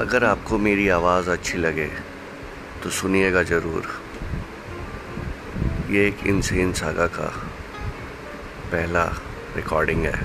अगर आपको मेरी आवाज़ अच्छी लगे तो सुनिएगा ज़रूर। ये एक इनसेन सागा का पहला रिकॉर्डिंग है।